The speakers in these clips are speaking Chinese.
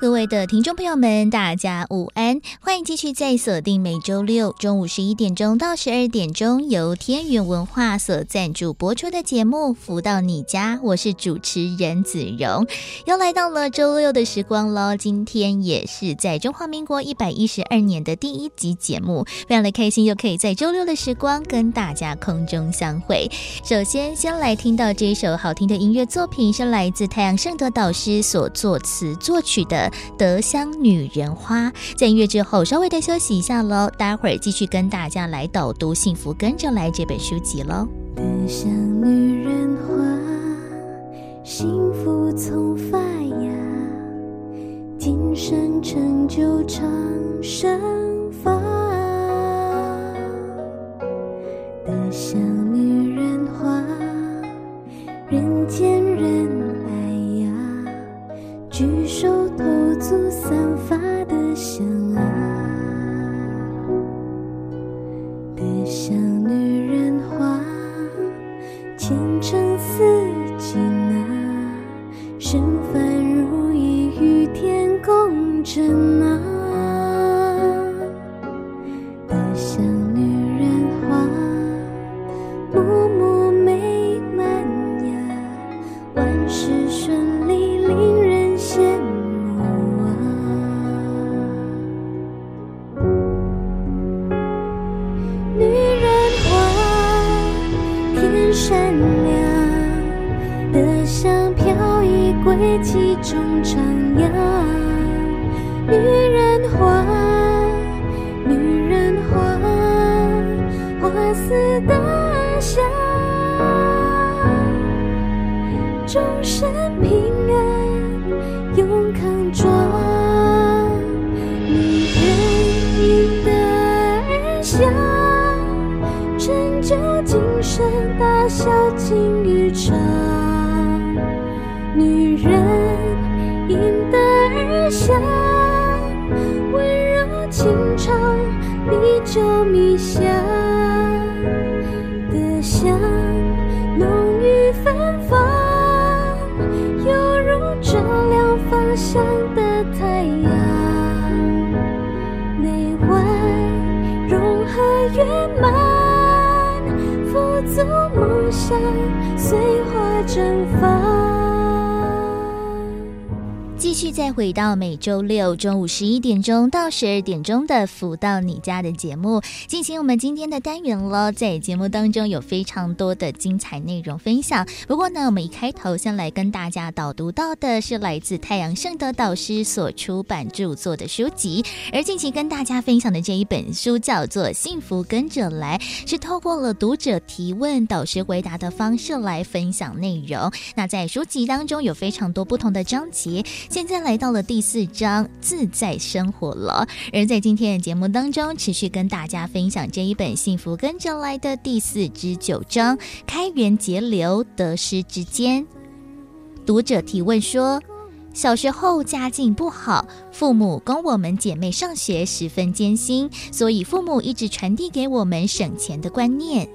各位的听众朋友们，大家午安！欢迎继续在锁定每周六中午十一点钟到十二点钟由天元文化所赞助播出的节目《福到你家》，我是主持人子荣，又来到了周六的时光喽。今天也是在中华民国一百一十二年的第一集节目，非常的开心，又可以在周六的时光跟大家空中相会。首先，先来听到这一首好听的音乐作品，是来自太阳圣德导师所作词作曲的。德香女人花，在音乐之后稍微的休息一下喽，待会儿继续跟大家来导读《幸福跟着来》这本书籍喽。德香女人花，幸福从发芽，今生成就长生法。德香女人花，人见人。举手投足散发的香啊，的香女人花，前程似锦啊，身凡如意，与天共枕啊。周六中午十一点钟到十二点钟的《福到你家》的节目，进行我们今天的单元了。在节目当中有非常多的精彩内容分享。不过呢，我们一开头先来跟大家导读到的是来自太阳盛德导师所出版著作的书籍，而近期跟大家分享的这一本书叫做《幸福跟着来》，是透过了读者提问、导师回答的方式来分享内容。那在书籍当中有非常多不同的章节，现在来。来到了第四章自在生活了，而在今天的节目当中，持续跟大家分享这一本《幸福跟着来的》第四至九章开源节流得失之间。读者提问说：小时候家境不好，父母供我们姐妹上学十分艰辛，所以父母一直传递给我们省钱的观念。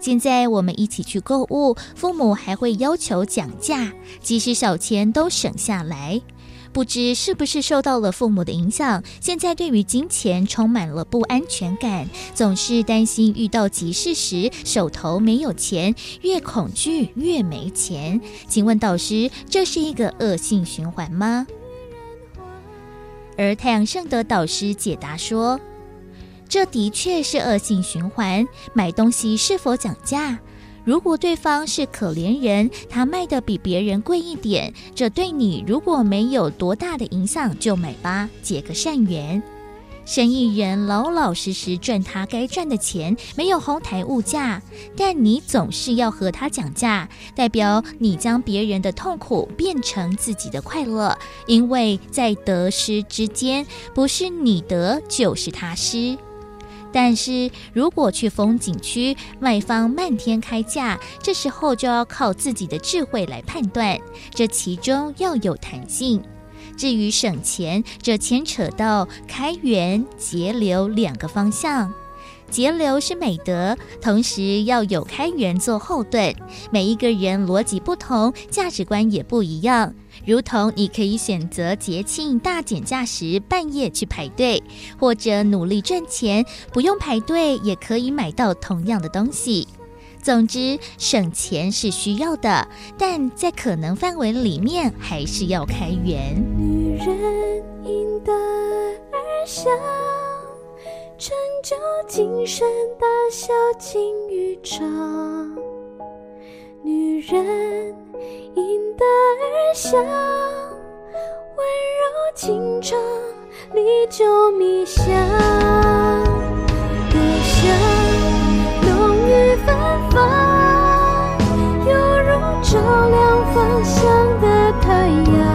现在我们一起去购物，父母还会要求讲价，即使小钱都省下来。不知是不是受到了父母的影响，现在对于金钱充满了不安全感，总是担心遇到急事时手头没有钱，越恐惧越没钱。请问导师，这是一个恶性循环吗？而太阳圣德导师解答说，这的确是恶性循环。买东西是否讲价？如果对方是可怜人，他卖的比别人贵一点，这对你如果没有多大的影响，就买吧，结个善缘。生意人老老实实赚他该赚的钱，没有哄抬物价，但你总是要和他讲价，代表你将别人的痛苦变成自己的快乐，因为在得失之间，不是你得就是他失。但是如果去风景区，卖方漫天开价，这时候就要靠自己的智慧来判断，这其中要有弹性。至于省钱，这牵扯到开源节流两个方向。节流是美德，同时要有开源做后盾。每一个人逻辑不同，价值观也不一样。如同你可以选择节庆大减价时半夜去排队，或者努力赚钱，不用排队也可以买到同样的东西。总之，省钱是需要的，但在可能范围里面，还是要开源。女人应得而笑。成就今生大小金玉章，女人应得而香，温柔情长，历久弥香，歌声浓郁芬芳，犹如照亮方向的太阳，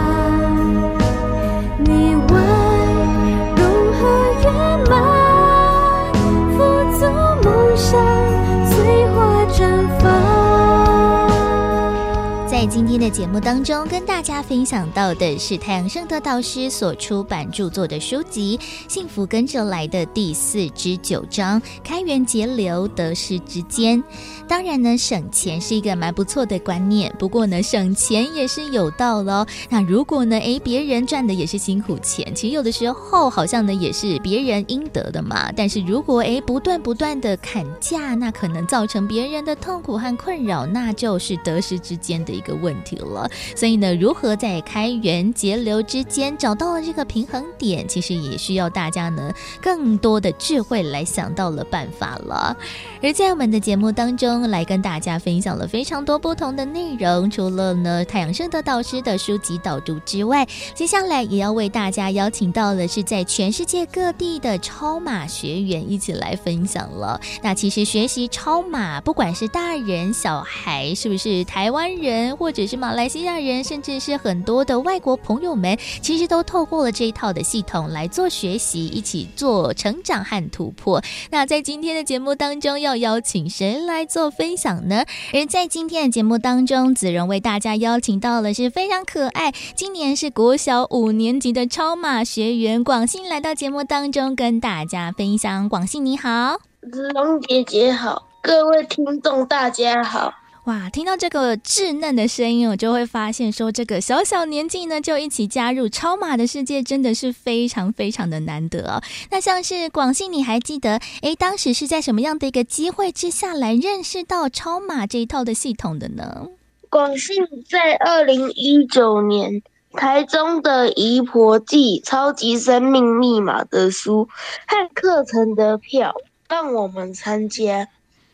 今天的节目当中，跟大家分享到的是太阳盛德导师所出版著作的书籍《幸福跟着来的第四之九章：开源节流，得失之间》。当然呢，省钱是一个蛮不错的观念，不过呢，省钱也是有道喽。那如果呢，诶，别人赚的也是辛苦钱，其实有的时候好像呢也是别人应得的嘛。但是如果诶不断不断的砍价，那可能造成别人的痛苦和困扰，那就是得失之间的一个问题了，所以呢，如何在开源节流之间找到了这个平衡点，其实也需要大家呢更多的智慧来想到了办法了。而在我们的节目当中，来跟大家分享了非常多不同的内容，除了呢太阳盛德导师的书籍导读之外，接下来也要为大家邀请到的是在全世界各地的超马学员一起来分享了。那其实学习超马，不管是大人小孩，是不是台湾人，或者是马来西亚人，甚至是很多的外国朋友们，其实都透过了这一套的系统来做学习，一起做成长和突破。那在今天的节目当中，要邀请谁来做分享呢？而在今天的节目当中，子荣为大家邀请到了是非常可爱，今年是国小五年级的超马学员广信来到节目当中跟大家分享。广信你好，子荣姐姐好，各位听众大家好。哇，听到这个稚嫩的声音，我就会发现说，这个小小年纪呢，就一起加入超马的世界，真的是非常非常的难得哦。那像是广信，你还记得，诶，当时是在什么样的一个机会之下来认识到超马这一套的系统的呢？广信在二零一九年台中的姨婆寄超级生命密码的书和课程的票，让我们参加。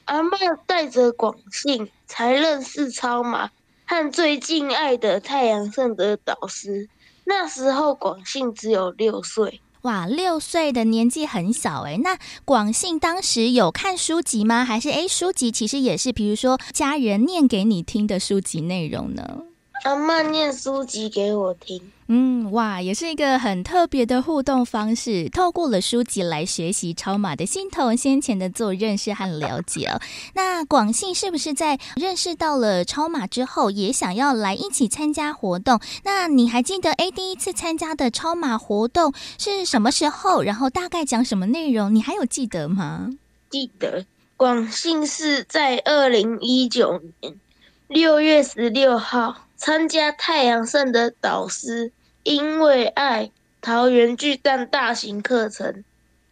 阿嬷带着广信才认识超马和最敬爱的太阳圣德导师。那时候广信只有六岁，哇，六岁的年纪很小哎。那广信当时有看书籍吗？还是哎，书籍其实也是，比如说家人念给你听的书籍内容呢？阿嬷念书籍给我听。嗯，哇，也是一个很特别的互动方式，透过了书籍来学习超马的系统，先前的做认识和了解哦。那广信是不是在认识到了超马之后，也想要来一起参加活动？那你还记得诶，第一次参加的超马活动是什么时候？然后大概讲什么内容？你还有记得吗？记得，广信是在二零一九年六月十六号参加太阳盛的导师。因为爱桃园巨蛋大型课程，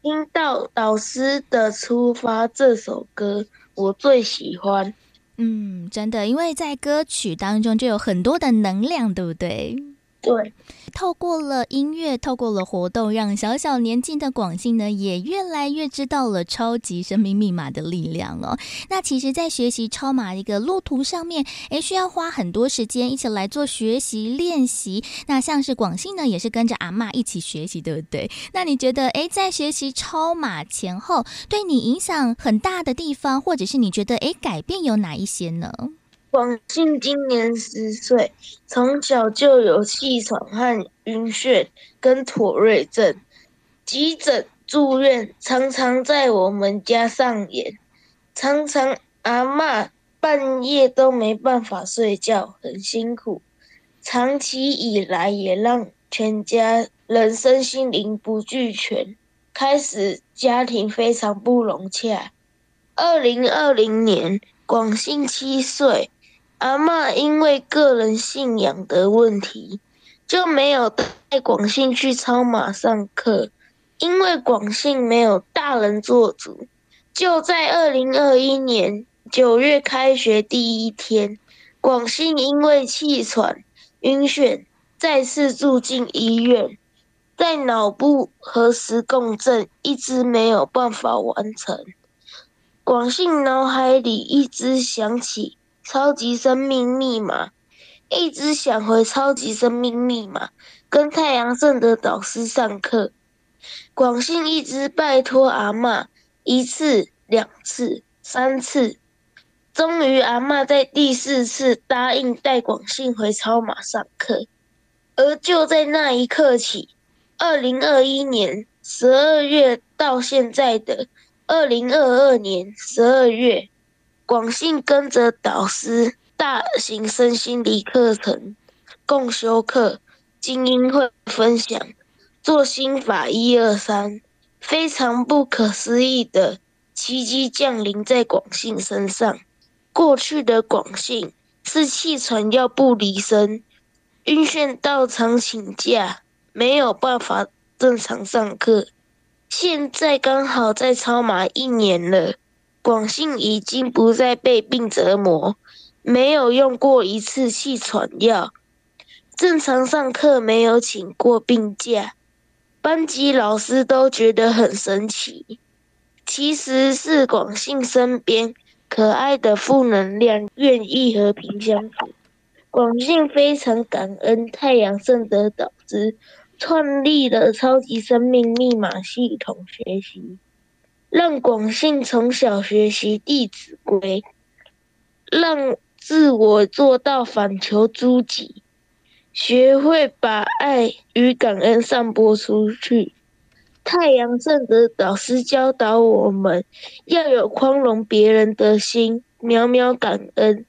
听到导师的出发这首歌，我最喜欢。嗯，真的，因为在歌曲当中就有很多的能量，对不对？对，透过了音乐，透过了活动，让小小年纪的广信呢，也越来越知道了超级生命密码的力量哦。那其实，在学习超马的一个路途上面，诶，需要花很多时间一起来做学习练习。那像是广信呢，也是跟着阿嬷一起学习，对不对？那你觉得，诶，在学习超马前后，对你影响很大的地方，或者是你觉得，诶，改变有哪一些呢？广信今年十岁，从小就有气喘和晕眩跟妥瑞症，急诊住院，常常在我们家上演，常常阿嬷半夜都没办法睡觉，很辛苦。长期以来，也让全家人身心灵不俱全，开始家庭非常不融洽。二零二零年，广信七岁，阿嬷因为个人信仰的问题，就没有带广信去超马上课。因为广信没有大人做主，就在二零二一年九月开学第一天，广信因为气喘、晕眩，再次住进医院，在脑部核磁共振一直没有办法完成。广信脑海里一直响起超级生命密码，一直想回超级生命密码，跟太阳圣的导师上课。广信一直拜托阿嬷，一次、两次、三次，终于阿嬷在第四次答应带广信回超马上课。而就在那一刻起，二零二一年十二月到现在的二零二二年十二月，广信跟着导师大型身心灵课程、共修课、精英会分享。做心法一二三，非常不可思议的奇迹降临在广信身上。过去的广信是气喘要不离身，晕眩到常请假，没有办法正常上课。现在刚好在超马一年了，广信已经不再被病折磨，没有用过一次气喘药，正常上课没有请过病假。班级老师都觉得很神奇，其实是广信身边可爱的负能量愿意和平相处。广信非常感恩太阳圣德导师创立了超级生命密码系统学习，让广信从小学习《弟子规》，让自我做到反求诸己。学会把爱与感恩散播出去。太阳圣德导师教导我们要有宽容别人的心，秒秒感恩。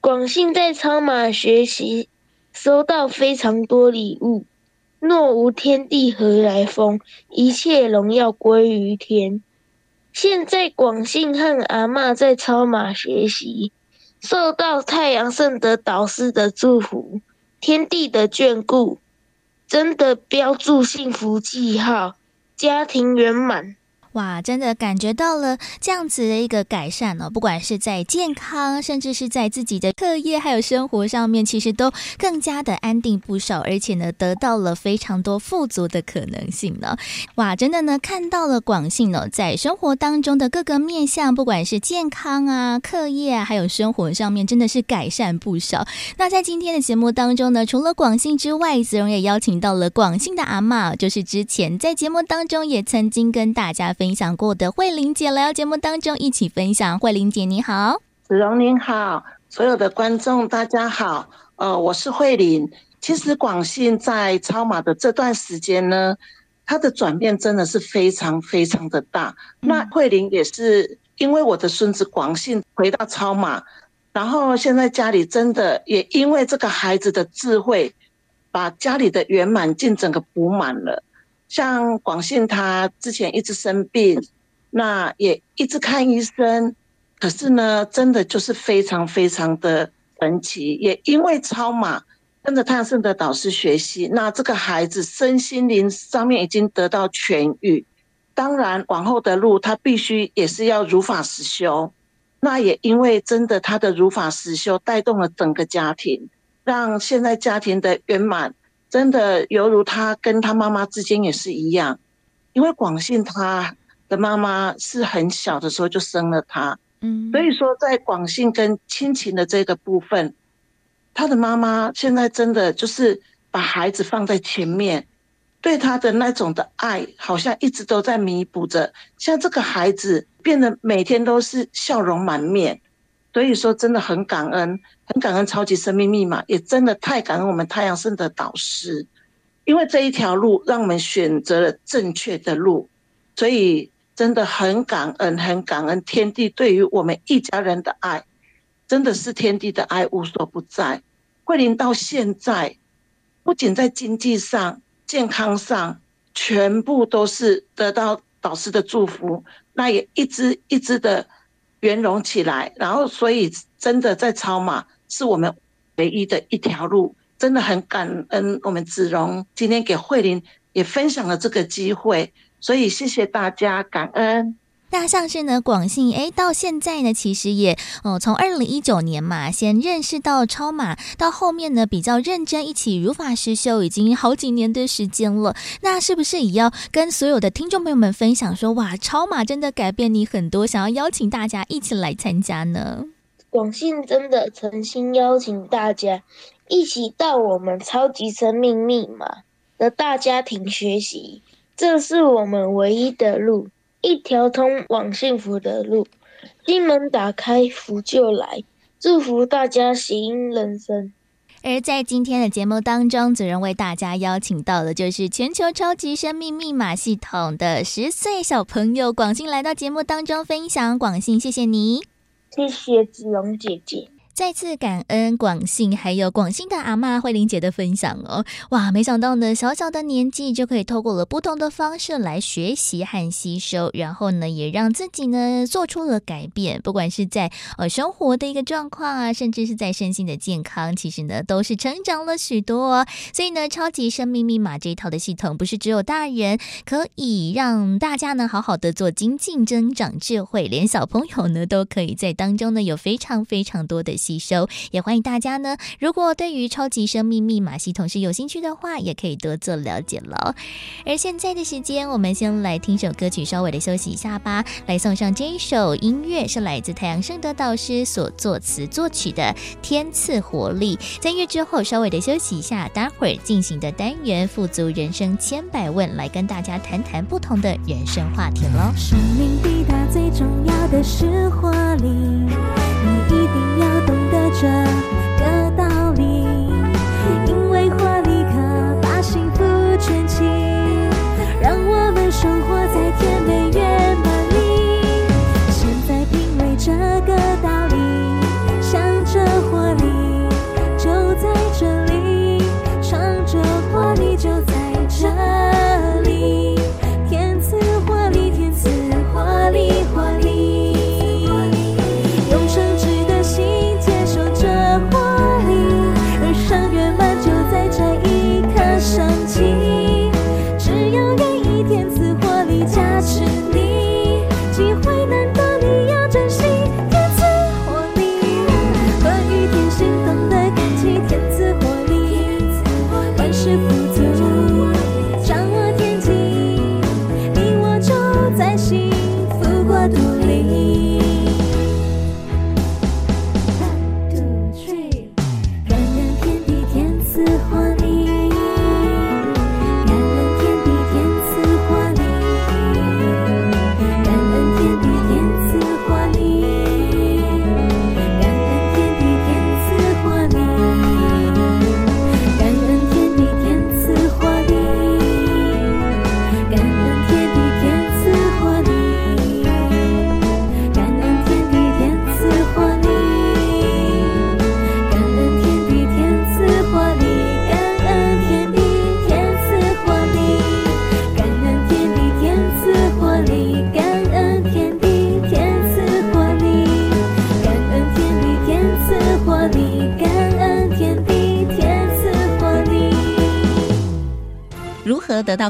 广信在超马学习，收到非常多礼物。若无天地何来风？一切荣耀归于天。现在广信和阿嬷在超马学习，受到太阳圣德导师的祝福。天地的眷顾，真的标注幸福记号，家庭圆满。哇，真的感觉到了这样子的一个改善哦，不管是在健康，甚至是在自己的课业还有生活上面，其实都更加的安定不少，而且呢，得到了非常多富足的可能性呢。哇，真的呢，看到了广信呢，在生活当中的各个面向，不管是健康啊、课业啊，还有生活上面，真的是改善不少。那在今天的节目当中呢，除了广信之外，子荣也邀请到了广信的阿嬷，就是之前在节目当中也曾经跟大家分。分享过的慧玲姐来到节目当中一起分享。慧玲姐你好，子荣您好，所有的观众大家好，呃，我是慧玲。其实广信在超马的这段时间呢，它的转变真的是非常非常的大。嗯、那慧玲也是因为我的孙子广信回到超马，然后现在家里真的也因为这个孩子的智慧，把家里的圆满劲整个补满了。像广信他之前一直生病，那也一直看医生，可是呢，真的就是非常非常的神奇。也因为超马跟着太阳圣德导师学习，那这个孩子身心灵上面已经得到痊愈。当然，往后的路他必须也是要如法实修。那也因为真的他的如法实修带动了整个家庭，让现在家庭的圆满。真的犹如他跟他妈妈之间也是一样，因为广信他的妈妈是很小的时候就生了他，嗯，所以说在广信跟亲情的这个部分，他的妈妈现在真的就是把孩子放在前面，对他的那种的爱，好像一直都在弥补着，像这个孩子变得每天都是笑容满面。所以说，真的很感恩，很感恩超级生命密码，也真的太感恩我们太阳圣的导师，因为这一条路让我们选择了正确的路。所以真的很感恩，很感恩天地对于我们一家人的爱，真的是天地的爱无所不在。桂林到现在，不仅在经济上、健康上，全部都是得到导师的祝福，那也一直一直的圆融起来。然后，所以真的在超马是我们唯一的一条路，真的很感恩我们子荣今天给慧琳也分享了这个机会，所以谢谢大家，感恩。那像是呢，广信诶，到现在呢，其实也哦，从二零一九年嘛，先认识到超马，到后面呢，比较认真一起如法实修，已经好几年的时间了。那是不是也要跟所有的听众朋友们分享说，哇，超马真的改变你很多，想要邀请大家一起来参加呢？广信真的诚心邀请大家一起到我们超级生命密码的大家庭学习，这是我们唯一的路。一条通往幸福的路，心门打开，福就来。祝福大家喜迎人生。而在今天的节目当中，子荣为大家邀请到的就是全球超级生命密码系统的十岁小朋友广信来到节目当中分享。广信，谢谢你，谢谢子荣姐姐。再次感恩广信，还有广信的阿嬷慧玲姐的分享哦！哇，没想到呢，小小的年纪就可以透过了不同的方式来学习和吸收，然后呢，也让自己呢做出了改变。不管是在呃生活的一个状况啊，甚至是在身心的健康，其实呢都是成长了许多哦。所以呢，超级生命密码这一套的系统，不是只有大人可以让大家呢好好的做精进、增长智慧，连小朋友呢都可以在当中呢有非常非常多的。吸收，也欢迎大家呢。如果对于超级生命密码系统是有兴趣的话，也可以多做了解了。而现在的时间，我们先来听首歌曲，稍微的休息一下吧。来送上这一首音乐，是来自太阳盛德导师所作词作曲的《天赐活力》。在乐之后，稍微的休息一下，待会儿进行的单元“富足人生千百问”，来跟大家谈谈不同的人生话题喽。生命抵达最重要的是活力，你一定要。这个道理，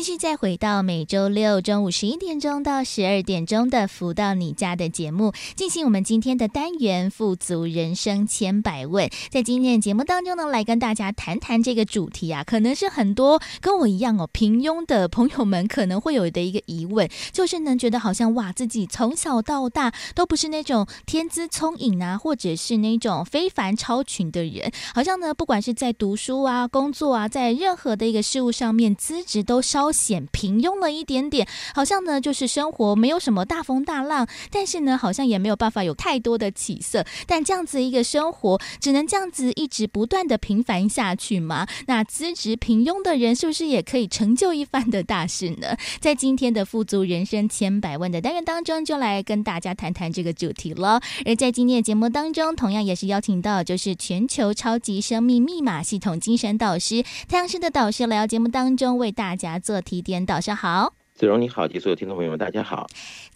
继续再回到每周六中午十一点钟到十二点钟的“福到你家”的节目，进行我们今天的单元“富足人生千百问”。在今天的节目当中呢，来跟大家谈谈这个主题啊，可能是很多跟我一样哦平庸的朋友们可能会有的一个疑问，就是能觉得好像哇，自己从小到大都不是那种天资聪颖啊，或者是那种非凡超群的人，好像呢，不管是在读书啊、工作啊，在任何的一个事物上面，资质都稍显平庸了一点点，好像呢，就是生活没有什么大风大浪，但是呢，好像也没有办法有太多的起色。但这样子一个生活，只能这样子一直不断的平凡下去吗？那资质平庸的人，是不是也可以成就一番的大事呢？在今天的富足人生千百万的单元当中，就来跟大家谈谈这个主题了。而在今天的节目当中，同样也是邀请到就是全球超级生命密码系统精神导师太阳师的导师来到节目当中为大家做提点。导向好。子荣你好，及所有听众朋友们，大家好。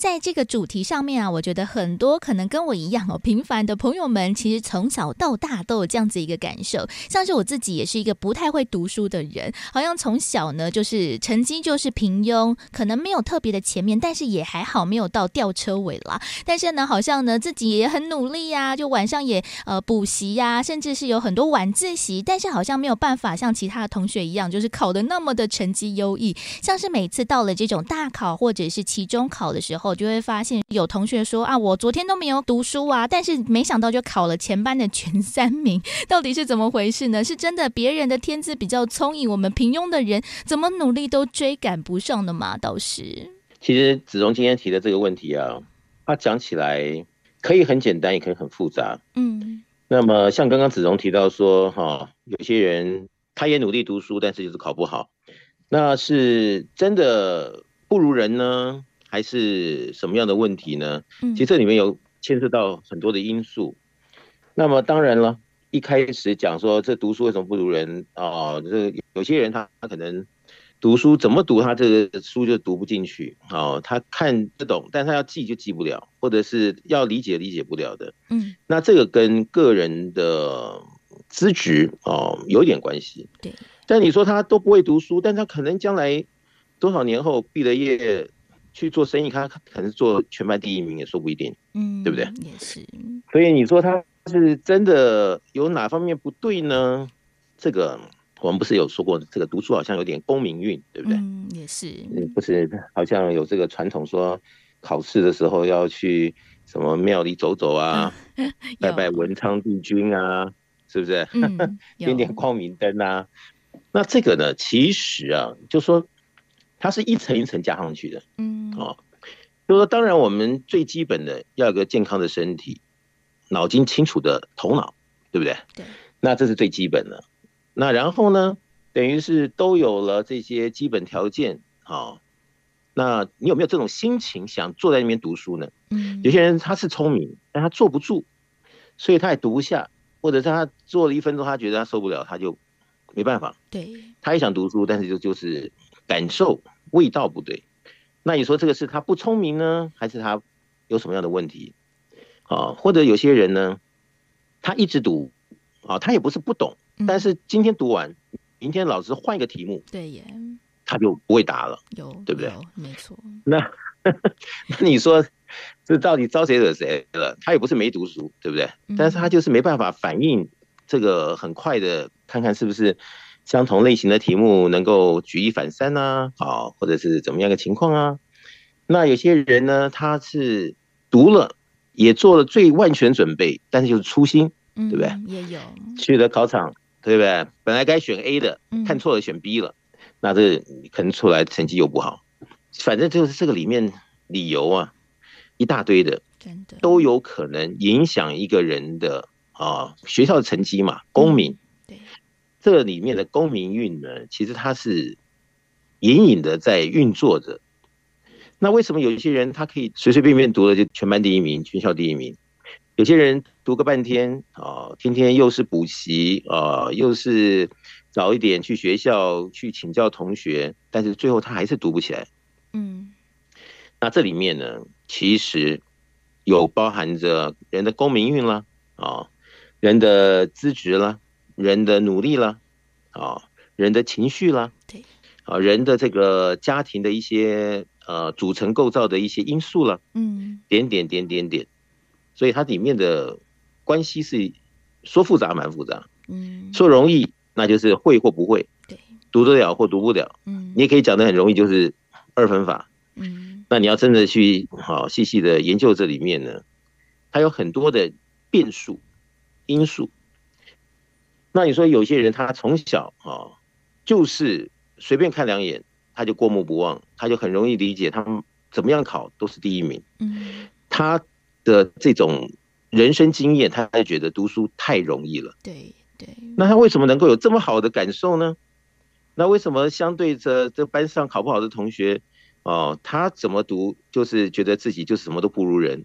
在这个主题上面啊，我觉得很多可能跟我一样哦，平凡的朋友们，其实从小到大都有这样子一个感受。像是我自己也是一个不太会读书的人，好像从小呢就是成绩就是平庸，可能没有特别的前面，但是也还好，没有到吊车尾啦。但是呢，好像呢自己也很努力呀、就晚上也呃补习呀，甚至是有很多晚自习，但是好像没有办法像其他的同学一样，就是考得那么的成绩优异。像是每次到了这种。大考或者是期中考的时候，就会发现有同学说啊，我昨天都没有读书啊，但是没想到就考了前班的前三名，到底是怎么回事呢？是真的别人的天资比较聪颖，我们平庸的人怎么努力都追赶不上的吗？倒是，其实子荣今天提的这个问题啊，他讲起来可以很简单，也可以很复杂。嗯，那么像刚刚子荣提到说，哈，有些人他也努力读书，但是就是考不好，那是真的。不如人呢，还是什么样的问题呢？其实这里面有牵涉到很多的因素。那么当然了，一开始讲说这读书为什么不如人啊？这有些人他他可能读书怎么读，他这个书就读不进去啊。他看得懂，但他要记就记不了，或者是要理解理解不了的。嗯，那这个跟个人的资质哦有点关系。对，但你说他都不会读书，但他可能将来。多少年后毕了业去做生意，他可能做全班第一名也说不一定，嗯，对不对？也是。所以你说他是真的有哪方面不对呢？这个我们不是有说过，这个读书好像有点功名运，对不对？嗯，也是。不是好像有这个传统说，考试的时候要去什么庙里走走啊，拜拜文昌帝君啊，是不是？嗯，点点光明灯啊。那这个呢，其实啊，就说。它是一层一层加上去的，嗯，哦，就说当然我们最基本的要有个健康的身体，脑筋清楚的头脑，对不对？对，那这是最基本的。那然后呢，等于是都有了这些基本条件，好，那你有没有这种心情想坐在那边读书呢？嗯，有些人他是聪明，但他坐不住，所以他也读不下，或者是他坐了一分钟，他觉得他受不了，他就没办法。对，他也想读书，但是就就是感受。味道不对，那你说这个是他不聪明呢，还是他有什么样的问题？啊，或者有些人呢，他一直读，啊，他也不是不懂，但是今天读完，明天老师换一个题目，对耶，他就不会答了，有，对不对？没错。那 那你说这到底招谁惹谁了？他也不是没读书，对不对？但是他就是没办法反应这个很快的，看看是不是。相同类型的题目能够举一反三呐，啊，或者是怎么样的情况啊？那有些人呢，他是读了，也做了最万全准备，但是就是粗心，对不对？也有去了考场，对不对？本来该选 A 的，看错了选 B 了，那这可能出来成绩又不好。反正就是这个里面理由啊，一大堆的，真的都有可能影响一个人的啊学校的成绩嘛，公民。这里面的功名运呢，其实它是隐隐的在运作着。那为什么有一些人他可以随随便便读了就全班第一名、全校第一名？有些人读个半天啊，天天又是补习啊，又是早一点去学校去请教同学，但是最后他还是读不起来。嗯，那这里面呢，其实有包含着人的功名运啦，啊，人的资质啦。人的努力了，啊，人的情绪了，对，啊人的这个家庭的一些呃组成构造的一些因素了，嗯，点点点点点，所以它里面的关系是说复杂蛮复杂，嗯，说容易那就是会或不会，对，读得了或读不了，嗯，你也可以讲的很容易，就是二分法，嗯，那你要真的去好细细的研究这里面呢，它有很多的变数因素。那你说有些人他从小啊，就是随便看两眼他就过目不忘，他就很容易理解，他们怎么样考都是第一名。嗯，他的这种人生经验，他就觉得读书太容易了。对对。那他为什么能够有这么好的感受呢？那为什么相对着这班上考不好的同学，哦，他怎么读就是觉得自己就什么都不如人？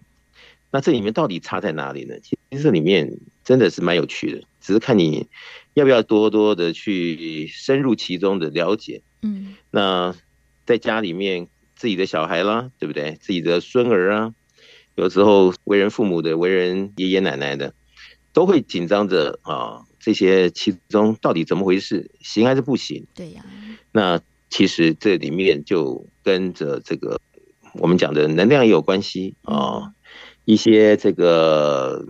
那这里面到底差在哪里呢？其实这里面真的是蛮有趣的，只是看你要不要多多的去深入其中的了解。嗯，那在家里面自己的小孩啦，对不对？自己的孙儿啊，有时候为人父母的、为人爷爷奶奶的，都会紧张着啊，这些其中到底怎么回事？行还是不行？对呀。那其实这里面就跟着这个我们讲的能量也有关系啊。一些这个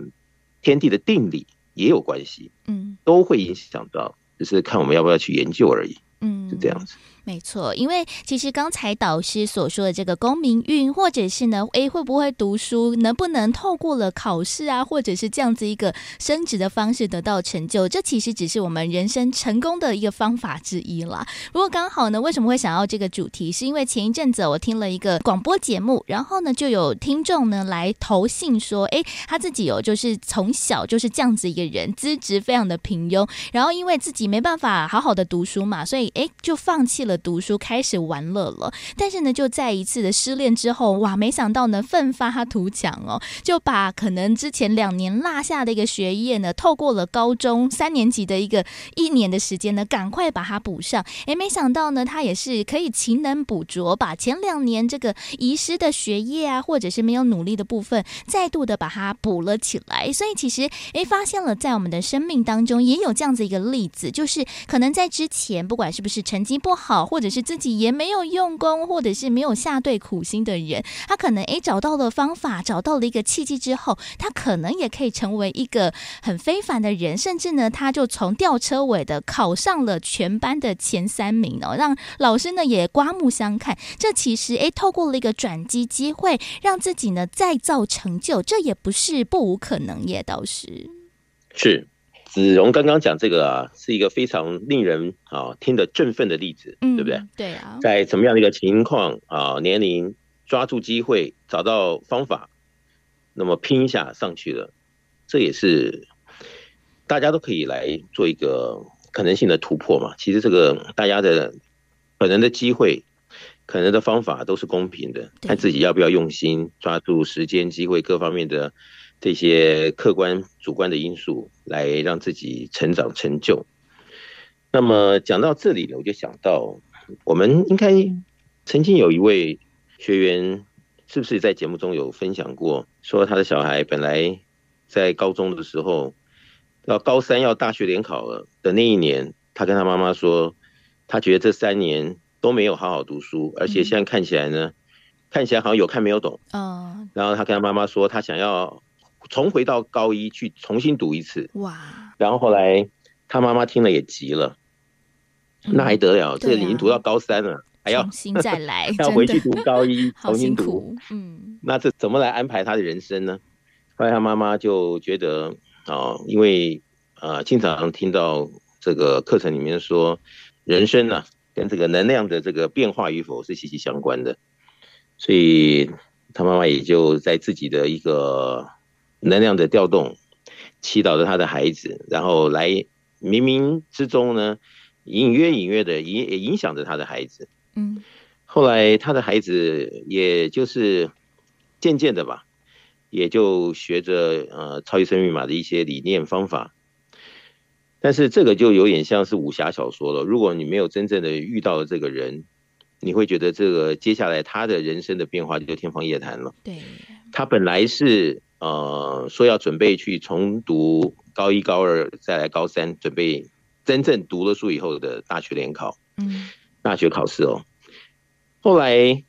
天地的定理也有关系，嗯，都会影响到，只是看我们要不要去研究而已，嗯，是这样子。没错，因为其实刚才导师所说的这个公民运，或者是呢，诶，会不会读书，能不能透过了考试啊，或者是这样子一个升职的方式得到成就，这其实只是我们人生成功的一个方法之一啦。不过刚好呢，为什么会想要这个主题，是因为前一阵子我听了一个广播节目，然后呢，就有听众呢来投信说，诶，他自己有就是从小就是这样子一个人，资质非常的平庸，然后因为自己没办法好好的读书嘛，所以诶就放弃了。读书开始玩乐了，但是呢，就在一次的失恋之后，哇，没想到呢，奋发图强哦，就把可能之前两年落下的一个学业呢，透过了高中三年级的一个一年的时间呢，赶快把它补上。哎，没想到呢，他也是可以勤能补拙，把前两年这个遗失的学业啊，或者是没有努力的部分，再度的把它补了起来。所以其实，哎，发现了在我们的生命当中也有这样子一个例子，就是可能在之前，不管是不是成绩不好。或者是自己也没有用功，或者是没有下对苦心的人，他可能诶找到了方法，找到了一个契机之后，他可能也可以成为一个很非凡的人，甚至呢，他就从吊车尾的考上了全班的前三名哦，让老师呢也刮目相看。这其实诶，透过了一个转机机会，让自己呢再造成就，这也不是不无可能耶，倒是是。子荣刚刚讲这个啊，是一个非常令人啊听得振奋的例子，嗯，对不对？对啊，在怎么样的一个情况啊，年龄抓住机会，找到方法，那么拼一下上去了，这也是大家都可以来做一个可能性的突破嘛。其实这个大家的可能的机会、可能的方法都是公平的，看自己要不要用心抓住时间、机会各方面的。这些客观、主观的因素来让自己成长成就。那么讲到这里呢，我就想到，我们应该曾经有一位学员，是不是在节目中有分享过，说他的小孩本来在高中的时候，到高三要大学联考了的那一年，他跟他妈妈说，他觉得这三年都没有好好读书，而且现在看起来呢，看起来好像有看没有懂。嗯。然后他跟他妈妈说，他想要。重回到高一去重新读一次哇，然后后来他妈妈听了也急了，嗯、那还得了？这已经读到高三了，还要重新再来，要回去读高一，重新读。嗯，那这怎么来安排他的人生呢？后来他妈妈就觉得哦，因为啊、呃，经常听到这个课程里面说，人生呢、啊、跟这个能量的这个变化与否是息息相关的，所以他妈妈也就在自己的一个。能量的调动，祈祷着他的孩子，然后来冥冥之中呢，隐约隐约的影也影响着他的孩子。嗯，后来他的孩子也就是渐渐的吧，也就学着呃超级生命密码的一些理念方法。但是这个就有点像是武侠小说了。如果你没有真正的遇到了这个人，你会觉得这个接下来他的人生的变化就天方夜谭了。对，他本来是。呃，说要准备去重读高一、高二，再来高三，准备真正读了书以后的大学联考。嗯，大学考试哦。后来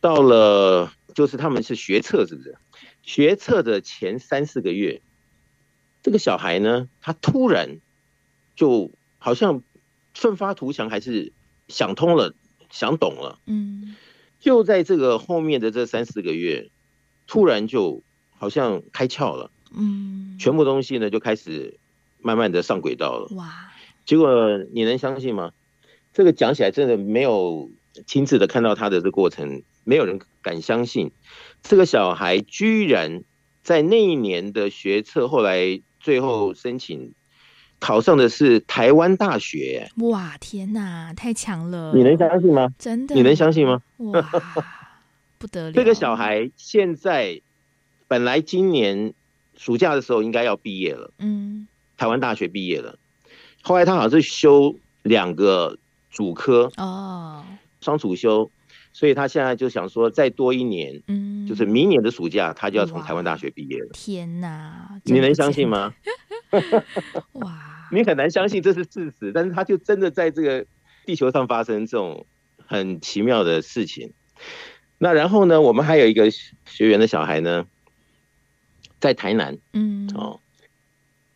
到了，就是他们是学测，是不是？学测的前三四个月，这个小孩呢，他突然就好像奋发图强，还是想通了，想懂了。嗯，就在这个后面的这三四个月，突然就好像开窍了。嗯，全部东西呢就开始慢慢的上轨道了。哇！结果你能相信吗？这个讲起来真的没有亲自的看到他的这个过程，没有人敢相信，这个小孩居然在那一年的学测，后来最后申请考上的是台湾大学。哇，天哪，太强了！你能相信吗？真的？你能相信吗？哇，不得了！这个小孩现在本来今年暑假的时候应该要毕业了，嗯，台湾大学毕业了。后来他好像是修两个主科哦，双主修，所以他现在就想说再多一年，嗯，就是明年的暑假他就要从台湾大学毕业了。天哪，你能相信吗？哇，你很难相信这是事实，但是他就真的在这个地球上发生这种很奇妙的事情。那然后呢，我们还有一个学员的小孩呢，在台南，嗯，哦，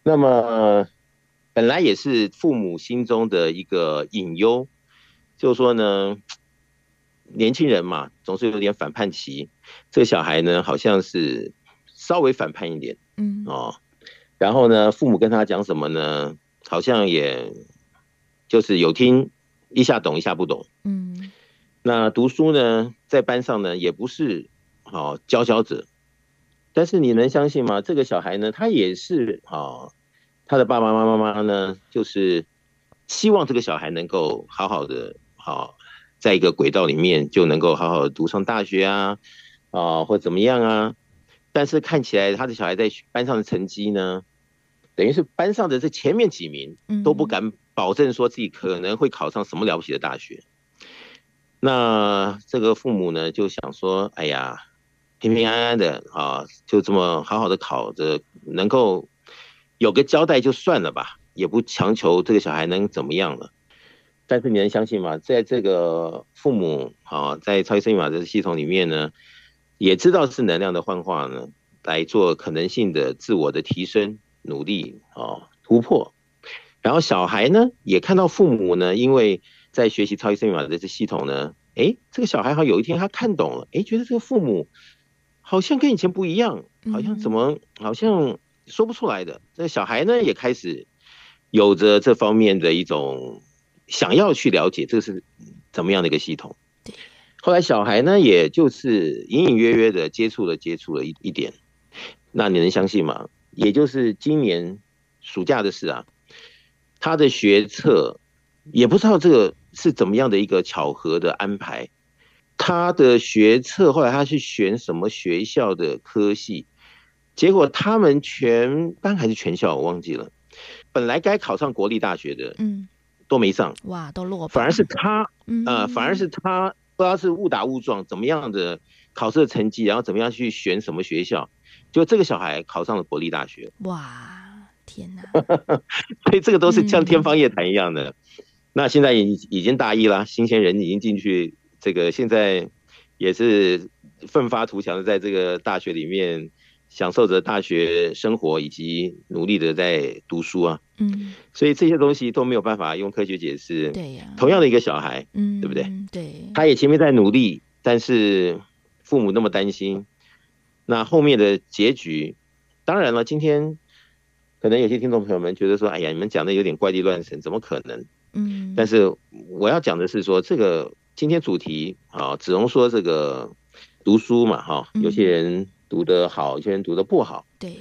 那么。本来也是父母心中的一个隐忧，就是说呢，年轻人嘛，总是有点反叛期。这个小孩呢，好像是稍微反叛一点，嗯哦，然后呢，父母跟他讲什么呢，好像也就是有听一下懂一下不懂，嗯。那读书呢，在班上呢，也不是好佼佼者，但是你能相信吗？这个小孩呢，他也是啊。他的爸爸妈妈妈呢，就是希望这个小孩能够好好的，好，在一个轨道里面就能够好好的读上大学啊，啊，或怎么样啊。但是看起来他的小孩在班上的成绩呢，等于是班上的这前面几名都不敢保证说自己可能会考上什么了不起的大学。那这个父母呢，就想说，哎呀，平平安安的啊，就这么好好的考着，能够。有个交代就算了吧，也不强求这个小孩能怎么样了。但是你能相信吗？在这个父母啊，在超级生命密码这个系统里面呢，也知道是能量的幻化呢，来做可能性的自我的提升、努力啊、突破。然后小孩呢，也看到父母呢，因为在学习超级生命密码的这系统呢，诶，这个小孩好像有一天他看懂了，诶，觉得这个父母好像跟以前不一样，好像怎么好像。说不出来的，这小孩呢也开始有着这方面的一种想要去了解这是怎么样的一个系统。后来小孩呢，也就是隐隐约约的接触了接触了一一点。那你能相信吗？也就是今年暑假的事啊，他的学测也不知道这个是怎么样的一个巧合的安排。他的学测后来他去选什么学校的科系？结果他们全班还是全校，我忘记了。本来该考上国立大学的，嗯，都没上。哇，都落榜。反而是他，呃，反而是他不知道是误打误撞，怎么样的考试的成绩，然后怎么样去选什么学校，就这个小孩考上了国立大学。哇，天哪！所以这个都是像天方夜谭一样的。嗯、那现在已已经大一了，新鲜人已经进去，这个现在也是奋发图强的，在这个大学里面。享受着大学生活，以及努力的在读书啊，嗯，所以这些东西都没有办法用科学解释。对呀，同样的一个小孩，嗯，对不对？对，他也前面在努力，但是父母那么担心，那后面的结局，当然了，今天可能有些听众朋友们觉得说，哎呀，你们讲的有点怪力乱神，怎么可能？嗯，但是我要讲的是说，这个今天主题啊，子龙说这个读书嘛，哈，有些人。读得好，有些人读得不好。对，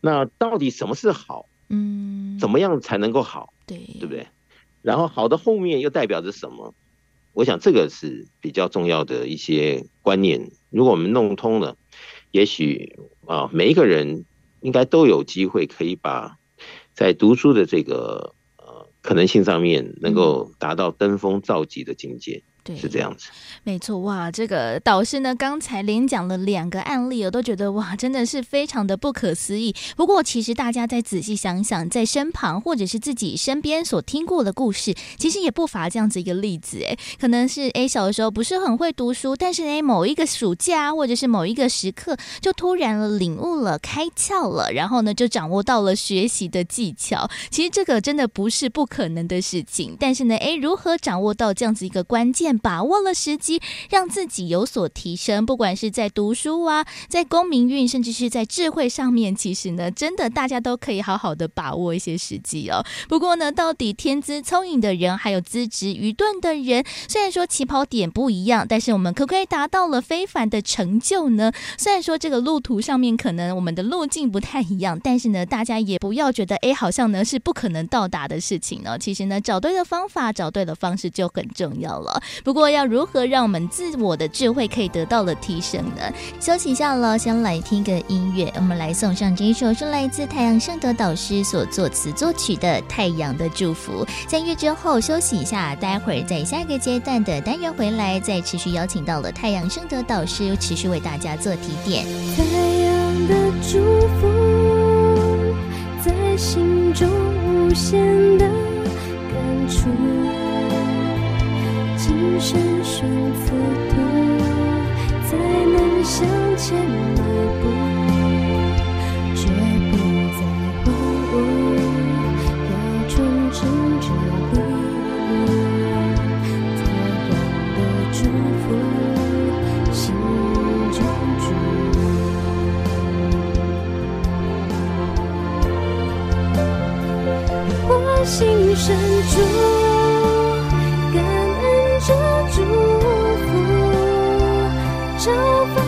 那到底什么是好？嗯，怎么样才能够好？对，对不对？然后好的后面又代表着什么？我想这个是比较重要的一些观念。如果我们弄通了，也许啊，每一个人应该都有机会可以把在读书的这个呃可能性上面，能够达到登峰造极的境界。对，是这样子。没错，哇，这个导师呢，刚才连讲了两个案例，我都觉得哇，真的是非常的不可思议。不过，其实大家再仔细想想，在身旁或者是自己身边所听过的故事，其实也不乏这样子一个例子，哎，可能是哎小的时候不是很会读书，但是呢某一个暑假或者是某一个时刻，就突然了领悟了、开窍了，然后呢就掌握到了学习的技巧。其实这个真的不是不可能的事情，但是呢，哎，如何掌握到这样子一个关键，把握了时机，让自己有所提升，不管是在读书啊，在公民运，甚至是在智慧上面，其实呢，真的大家都可以好好的把握一些时机哦。不过呢，到底天资聪颖的人，还有资质愚钝的人，虽然说起跑点不一样，但是我们可不可以达到了非凡的成就呢？虽然说这个路途上面可能我们的路径不太一样，但是呢，大家也不要觉得哎，好像呢是不可能到达的事情呢。其实呢，找对的方法，找对的方式就很重要了。不过要如何让我们自我的智慧可以得到了提升呢？休息一下了，先来听个音乐。我们来送上这一首是来自太阳盛德导师所作词作曲的《太阳的祝福》。在音乐之后休息一下，待会儿在下一个阶段的单元回来，再持续邀请到了太阳盛德导师，持续为大家做提点。太阳的祝福在心中无限的感触。今生选此途，才能向前迈步，绝不再荒芜，要纯真着力。太阳的祝福，心中住。我心深处。都不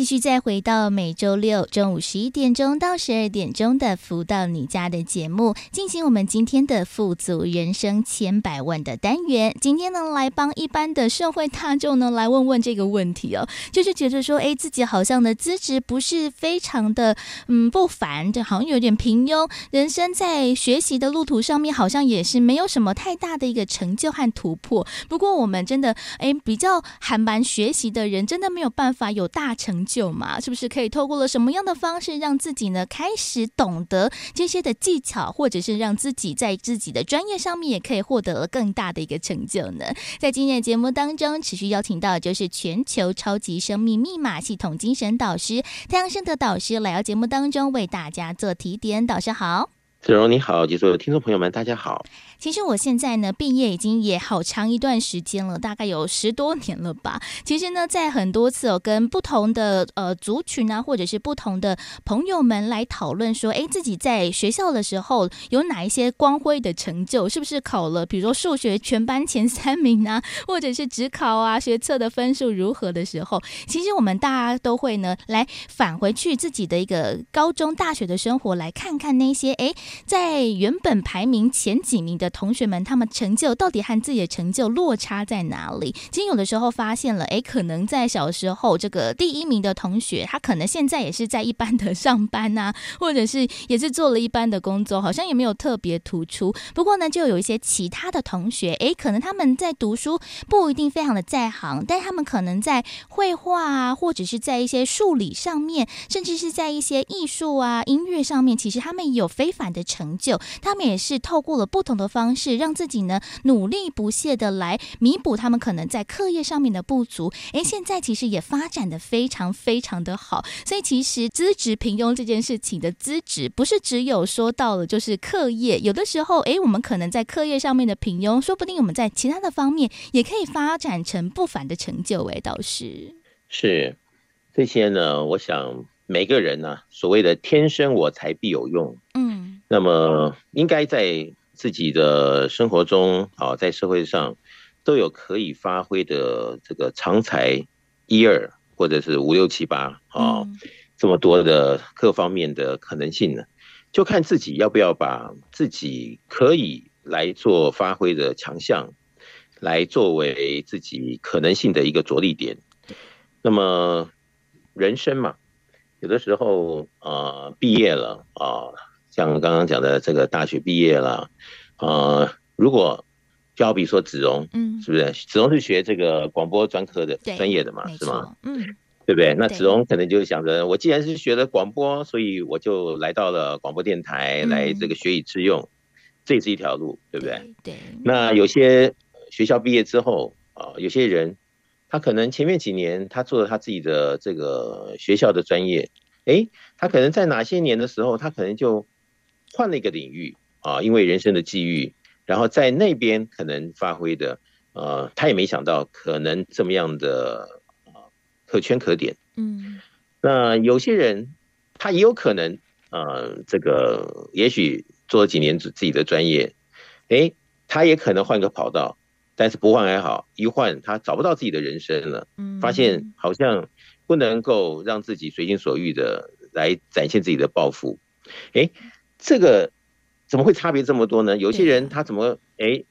继续再回到每周六中午十一点钟到十二点钟的“福到你家”的节目，进行我们今天的“富足人生千百万”的单元。今天呢，来帮一般的社会大众呢来问问这个问题哦，就是觉得说，哎，自己好像的资质不是非常的嗯不凡，就好像有点平庸，人生在学习的路途上面好像也是没有什么太大的一个成就和突破。不过我们真的哎比较还蛮学习的人，真的没有办法有大成就。嘛，是不是可以透过了什么样的方式，让自己呢开始懂得这些的技巧，或者是让自己在自己的专业上面也可以获得了更大的一个成就呢？在今天的节目当中，持续邀请到就是全球超级生命密码系统精神导师太阳盛德导师来到节目当中为大家做提点。导师好，子荣你好，及所有听众朋友们，大家好。其实我现在呢，毕业已经也好长一段时间了，大概有十多年了吧。其实呢，在很多次哦，跟不同的呃族群啊，或者是不同的朋友们来讨论说，哎，自己在学校的时候有哪一些光辉的成就？是不是考了，比如说数学全班前三名啊，或者是指考啊，学测的分数如何的时候？其实我们大家都会呢，来返回去自己的一个高中、大学的生活，来看看那些哎，在原本排名前几名的。同学们他们成就到底和自己的成就落差在哪里？其实有的时候发现了，哎，可能在小时候这个第一名的同学，他可能现在也是在一般的上班呐、或者是也是做了一般的工作，好像也没有特别突出。不过呢，就有一些其他的同学，哎，可能他们在读书不一定非常的在行，但他们可能在绘画啊，或者是在一些数理上面，甚至是在一些艺术啊、音乐上面，其实他们有非凡的成就。他们也是透过了不同的方式，让自己呢努力不懈的来弥补他们可能在课业上面的不足。哎，现在其实也发展的非常非常的好。所以其实资质平庸这件事情的资质，不是只有说到了就是课业，有的时候，哎，我们可能在课业上面的平庸，说不定我们在其他的方面也可以发展成不凡的成就。哎，倒是是这些呢，我想。每个人呢、啊，所谓的天生我材必有用，嗯，那么应该在自己的生活中啊，在社会上都有可以发挥的这个长才一二，或者是五六七八啊，这么多的各方面的可能性呢，就看自己要不要把自己可以来做发挥的强项，来作为自己可能性的一个着力点。那么人生嘛。有的时候，呃，毕业了啊、呃，像刚刚讲的这个大学毕业了，呃，如果就好比说子荣，嗯，是不是？子荣是学这个广播专科的专业的嘛，是吗？嗯，对不对？那子荣可能就想着，我既然是学了广播，所以我就来到了广播电台来这个学以致用，嗯、这也是一条路，对不对？对。对那有些学校毕业之后啊、呃，有些人。他可能前面几年他做了他自己的这个学校的专业，诶，他可能在哪些年的时候，他可能就换了一个领域啊，因为人生的际遇，然后在那边可能发挥的，呃，他也没想到可能这么样的啊可圈可点。嗯，那有些人他也有可能，呃，这个也许做了几年自自己的专业，诶，他也可能换个跑道。但是不换还好，一换他找不到自己的人生了，发现好像不能够让自己随心所欲的来展现自己的抱负。哎，这个怎么会差别这么多呢？有些人他怎么哎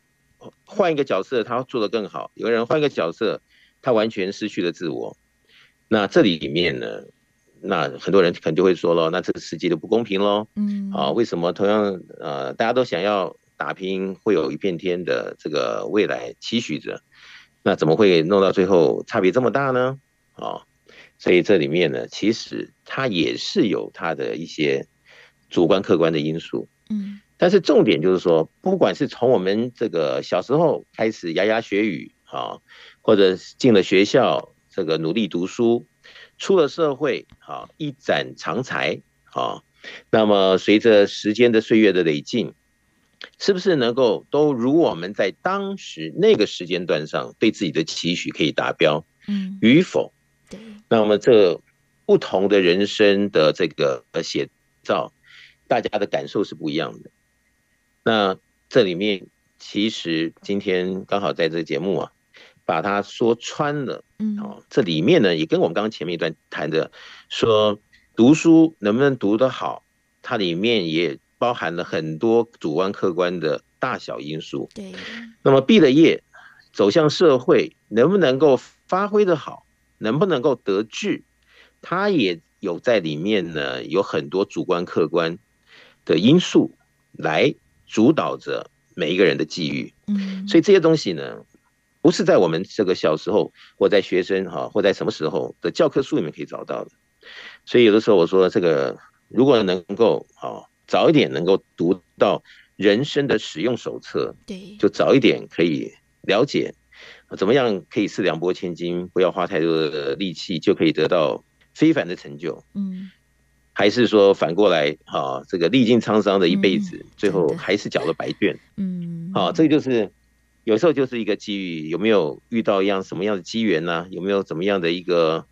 换一个角色他做得更好，有个人换一个角色他完全失去了自我。那这里面呢，那很多人可能就会说了，那这个世界就不公平喽。嗯，啊，为什么同样呃大家都想要？打拼会有一片天的这个未来期许着，那怎么会弄到最后差别这么大呢？啊，所以这里面呢，其实它也是有它的一些主观客观的因素。嗯，但是重点就是说，不管是从我们这个小时候开始牙牙学语啊，或者进了学校这个努力读书，出了社会啊一展长才啊，那么随着时间的岁月的累进。是不是能够都如我们在当时那个时间段上对自己的期许可以达标？嗯，与否？对。那么这不同的人生的这个写照，大家的感受是不一样的。那这里面其实今天刚好在这个节目啊，把它说穿了。嗯，哦，这里面呢也跟我们刚刚前面一段谈的说，读书能不能读得好，它里面也。包含了很多主观客观的大小因素。对，那么毕了业，走向社会，能不能够发挥的好，能不能够得志，它也有在里面呢，有很多主观客观的因素来主导着每一个人的际遇。嗯，所以这些东西呢，不是在我们这个小时候或在学生哈或在什么时候的教科书里面可以找到的。所以有的时候我说这个，如果能够啊。早一点能够读到人生的使用手册，对，就早一点可以了解，怎么样可以四两拨千斤，不要花太多的力气就可以得到非凡的成就。嗯，还是说反过来，哈，这个历尽沧桑的一辈子，最后还是缴了白卷。嗯，好，这个就是有时候就是一个机遇，有没有遇到一样什么样的机缘呢？有没有怎么样的一个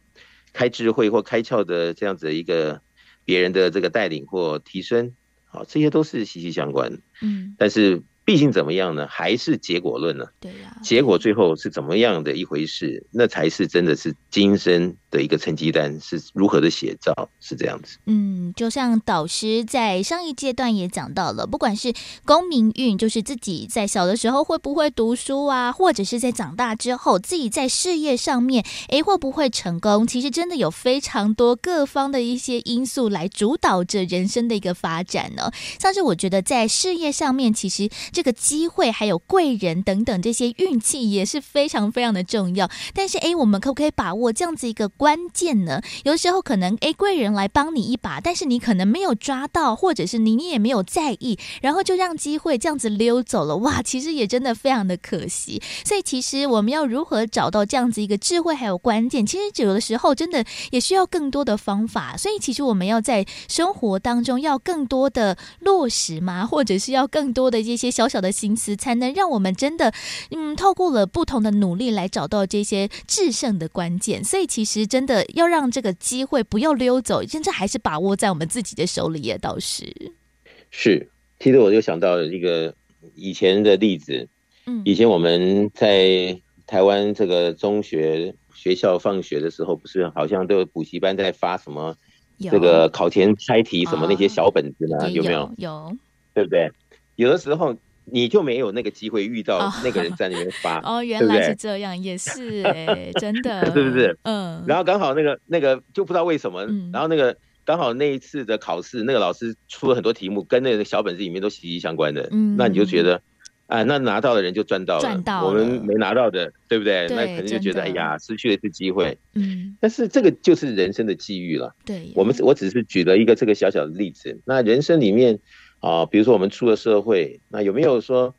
开智慧或开窍的这样子的一个别人的这个带领或提升？好，这些都是息息相关。嗯，但是毕竟怎么样呢？还是结果论呢？对呀、啊，结果最后是怎么样的一回事？那才是真的是今生的一个成绩单是如何的写照，是这样子。嗯，就像导师在上一阶段也讲到了，不管是功名运，就是自己在小的时候会不会读书啊，或者是在长大之后自己在事业上面，诶，会不会成功？其实真的有非常多各方的一些因素来主导着人生的一个发展呢。像是我觉得在事业上面，其实。这个机会还有贵人等等这些运气也是非常非常的重要，但是诶，我们可不可以把握这样子一个关键呢？有时候可能诶，贵人来帮你一把，但是你可能没有抓到，或者是你你也没有在意，然后就让机会这样子溜走了，哇，其实也真的非常的可惜。所以其实我们要如何找到这样子一个智慧还有关键，其实有的时候真的也需要更多的方法。所以其实我们要在生活当中要更多的落实嘛，或者是要更多的这些小。小小的心思，才能让我们真的，嗯，透过了不同的努力来找到这些制胜的关键。所以，其实真的要让这个机会不要溜走，真正还是把握在我们自己的手里也倒是。是，其实我就想到了一个以前的例子。嗯，以前我们在台湾这个中学学校放学的时候，不是好像都有补习班在发什么这个考前猜题什么那些小本子呢？哦、有没有？有，对不对？有的时候。你就没有那个机会遇到那个人在那边发 哦，原来是这样，也是哎，真的，是不是？嗯，然后刚好那个那个就不知道为什么，然后那个刚好那一次的考试，那个老师出了很多题目，跟那个小本子里面都息息相关的，嗯，那你就觉得，啊，那拿到的人就赚到了，赚到了，我们没拿到的，对不对？那肯定就觉得，哎呀，失去了一次机会，嗯，但是这个就是人生的际遇了，对，我们我只是举了一个这个小小的例子，那人生里面。啊，比如说我们出了社会，那有没有说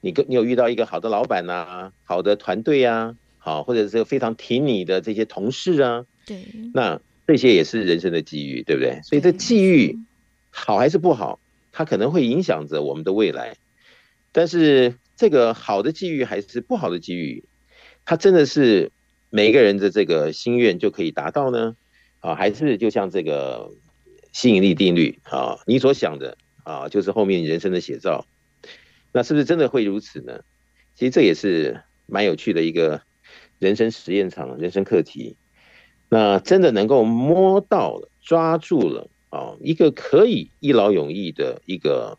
你跟你有遇到一个好的老板呐，好的团队啊，好，或者是非常挺你的这些同事啊？对，那这些也是人生的机遇，对不对？所以这机遇好还是不好，它可能会影响着我们的未来。但是这个好的机遇还是不好的机遇，它真的是每一个人的这个心愿就可以达到呢？啊，还是就像这个吸引力定律啊，你所想的。啊，就是后面人生的写照，那是不是真的会如此呢？其实这也是蛮有趣的一个人生实验场、人生课题。那真的能够摸到了、抓住了啊，一个可以一劳永逸的一个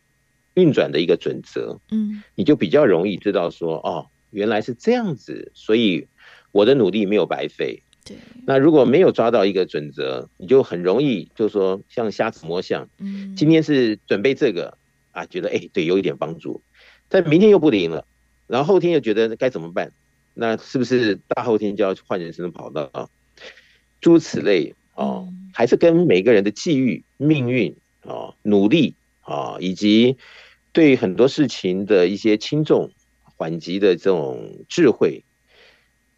运转的一个准则，嗯，你就比较容易知道说，哦，原来是这样子，所以我的努力没有白费。对，那如果没有抓到一个准则，你就很容易就说像瞎子摸象。嗯，今天是准备这个啊，觉得哎，对，有一点帮助，但明天又不灵了，然后后天又觉得该怎么办？那是不是大后天就要换人生的跑道啊？诸如此类啊，还是跟每个人的际遇、命运啊、努力啊，以及对很多事情的一些轻重缓急的这种智慧。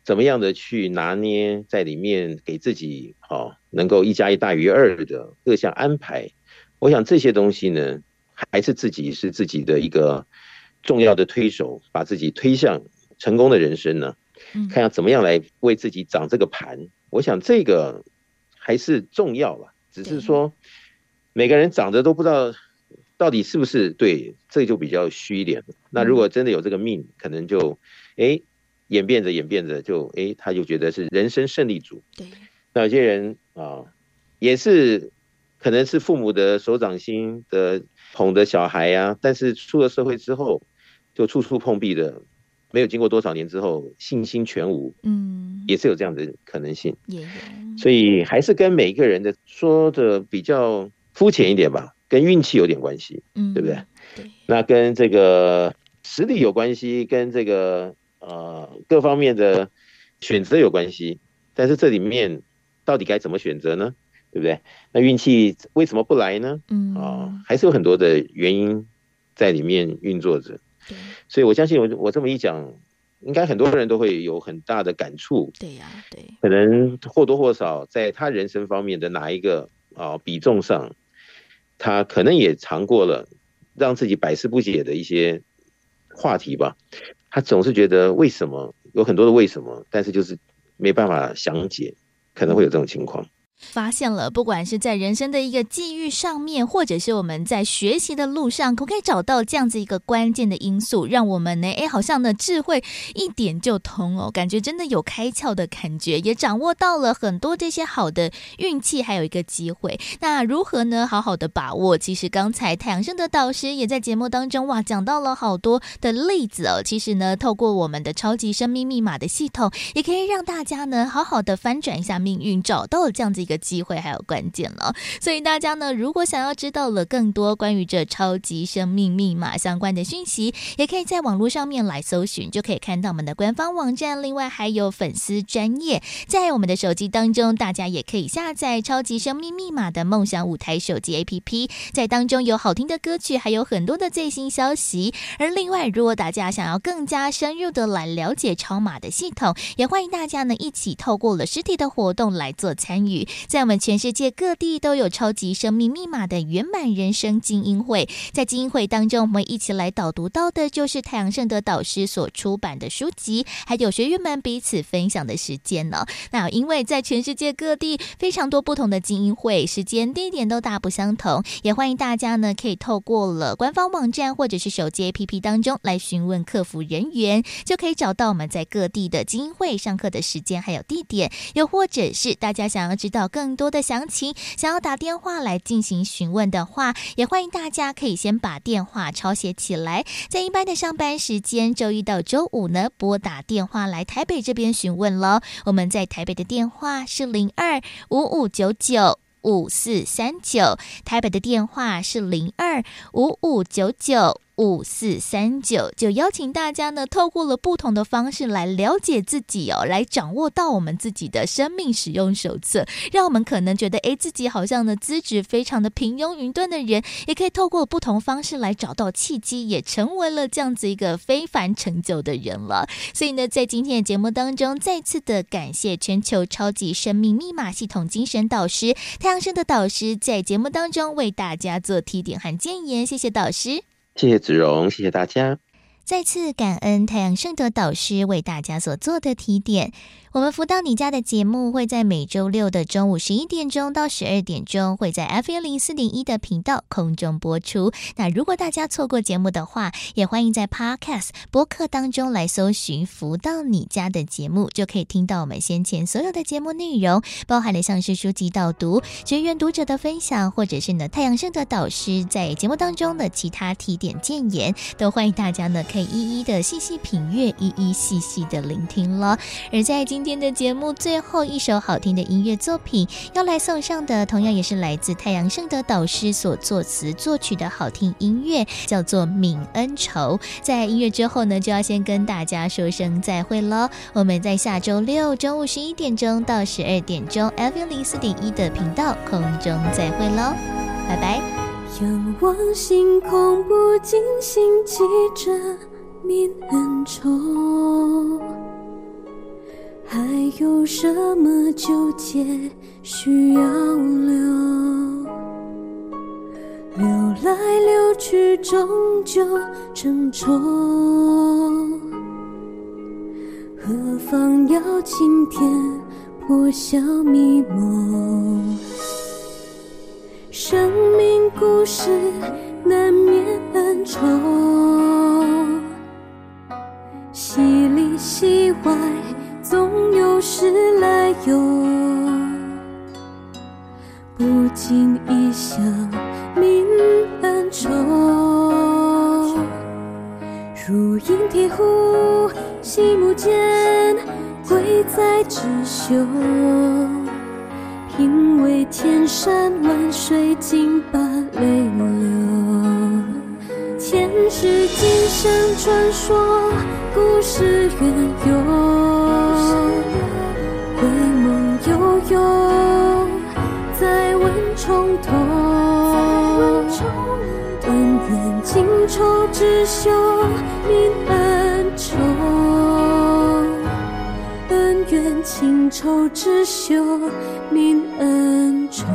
怎么样的去拿捏在里面，给自己好能够一加一大于二的各项安排，我想这些东西呢，还是自己是自己的一个重要的推手，把自己推向成功的人生呢。看要怎么样来为自己掌这个盘，我想这个还是重要了。只是说每个人长得都不知道到底是不是对，这就比较虚一点。那如果真的有这个命，可能就哎。演变着演变着，就哎，他就觉得是人生胜利组。对，那有些人啊，也是可能是父母的手掌心的捧的小孩呀、啊，但是出了社会之后，就处处碰壁的，没有经过多少年之后，信心全无。嗯，也是有这样的可能性。也，所以还是跟每一个人的说的比较肤浅一点吧，跟运气有点关系。嗯，对不对？对，那跟这个实力有关系，跟这个。呃，各方面的选择有关系，但是这里面到底该怎么选择呢？对不对？那运气为什么不来呢？嗯，啊、呃，还是有很多的原因在里面运作着。对，所以我相信我我这么一讲，应该很多人都会有很大的感触。对呀，对，可能或多或少在他人生方面的哪一个啊、呃、比重上，他可能也尝过了让自己百思不解的一些话题吧。他总是觉得为什么有很多的为什么，但是就是没办法详解，可能会有这种情况。发现了，不管是在人生的一个际遇上面，或者是我们在学习的路上，可不可以找到这样子一个关键的因素，让我们呢，哎，好像呢智慧一点就通哦，感觉真的有开窍的感觉，也掌握到了很多这些好的运气，还有一个机会。那如何呢？好好的把握。其实刚才太阳升的导师也在节目当中哇，讲到了好多的例子哦。其实呢，透过我们的超级生命密码的系统，也可以让大家呢好好的翻转一下命运，找到了这样子一个。机会还有关键了，所以大家呢，如果想要知道了更多关于这超级生命密码相关的讯息，也可以在网络上面来搜寻，就可以看到我们的官方网站。另外还有粉丝专业，在我们的手机当中，大家也可以下载超级生命密码的梦想舞台手机 APP，在当中有好听的歌曲，还有很多的最新消息。而另外，如果大家想要更加深入的来了解超码的系统，也欢迎大家呢一起透过了实体的活动来做参与。在我们全世界各地都有超级生命密码的圆满人生精英会，在精英会当中，我们一起来导读到的就是太阳盛德导师所出版的书籍，还有学员们彼此分享的时间呢。那因为在全世界各地非常多不同的精英会，时间地点都大不相同，也欢迎大家呢可以透过了官方网站或者是手机 APP 当中来询问客服人员，就可以找到我们在各地的精英会上课的时间还有地点，又或者是大家想要知道更多的详情，想要打电话来进行询问的话，也欢迎大家可以先把电话抄写起来，在一般的上班时间，周一到周五呢，拨打电话来台北这边询问喽。我们在台北的电话是零二五五九九五四三九，台北的电话是零二五五九九。五四三九，就邀请大家呢，透过了不同的方式来了解自己哦，来掌握到我们自己的生命使用手册，让我们可能觉得诶，自己好像呢资质非常的平庸愚钝的人，也可以透过不同方式来找到契机，也成为了这样子一个非凡成就的人了。所以呢，在今天的节目当中，再次的感谢全球超级生命密码系统精神导师太阳神的导师在节目当中为大家做提点和建言，谢谢导师。谢谢子荣，谢谢大家。再次感恩太阳圣德导师为大家所做的提点。我们福到你家的节目会在每周六的中午十一点钟到十二点钟，会在 F 一零四点一的频道空中播出。那如果大家错过节目的话，也欢迎在 Podcast 播客当中来搜寻“福到你家”的节目，就可以听到我们先前所有的节目内容，包含了像是书籍导读、学员读者的分享，或者是呢太阳盛德导师在节目当中的其他提点建言，都欢迎大家呢可以一一的细细品阅，一一细细的聆听了。而在今今天的节目最后一首好听的音乐作品要来送上的，同样也是来自太阳盛德导师所作词作曲的好听音乐，叫做《泯恩仇》。在音乐之后呢，就要先跟大家说声再会喽。我们在下周六中午十一点钟到十二点钟，FM 零四点一的频道空中再会喽，拜拜。仰望星空，不禁心记着泯恩仇。还有什么纠结需要留？留来留去，终究成仇。何妨要今天破晓迷蒙？生命故事难免恩仇，戏里戏外。总有时来由，不经意想泯恩仇，如鹰铁户，细目间，贵在织绣。品味天山万水，尽把泪流。前世今生传说，故事缘由。仇只休泯恩仇，恩怨情仇只休泯恩仇。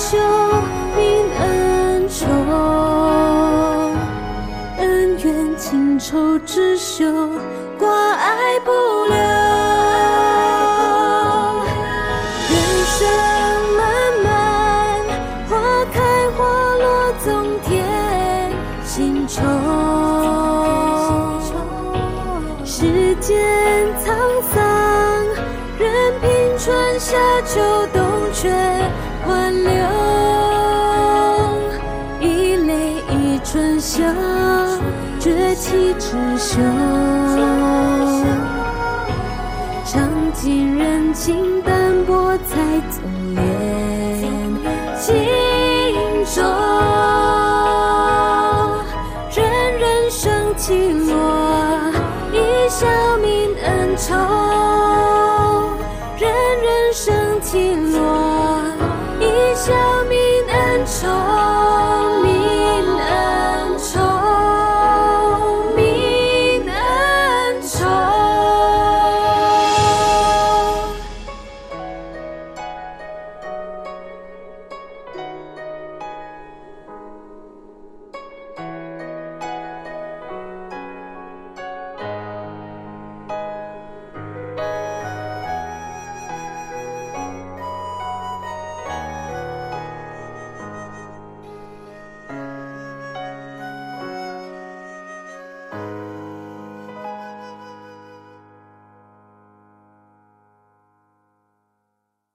袖泯恩仇恩怨情仇只休挂爱不留人生漫漫花开花落总添新愁。世间沧桑任凭春夏秋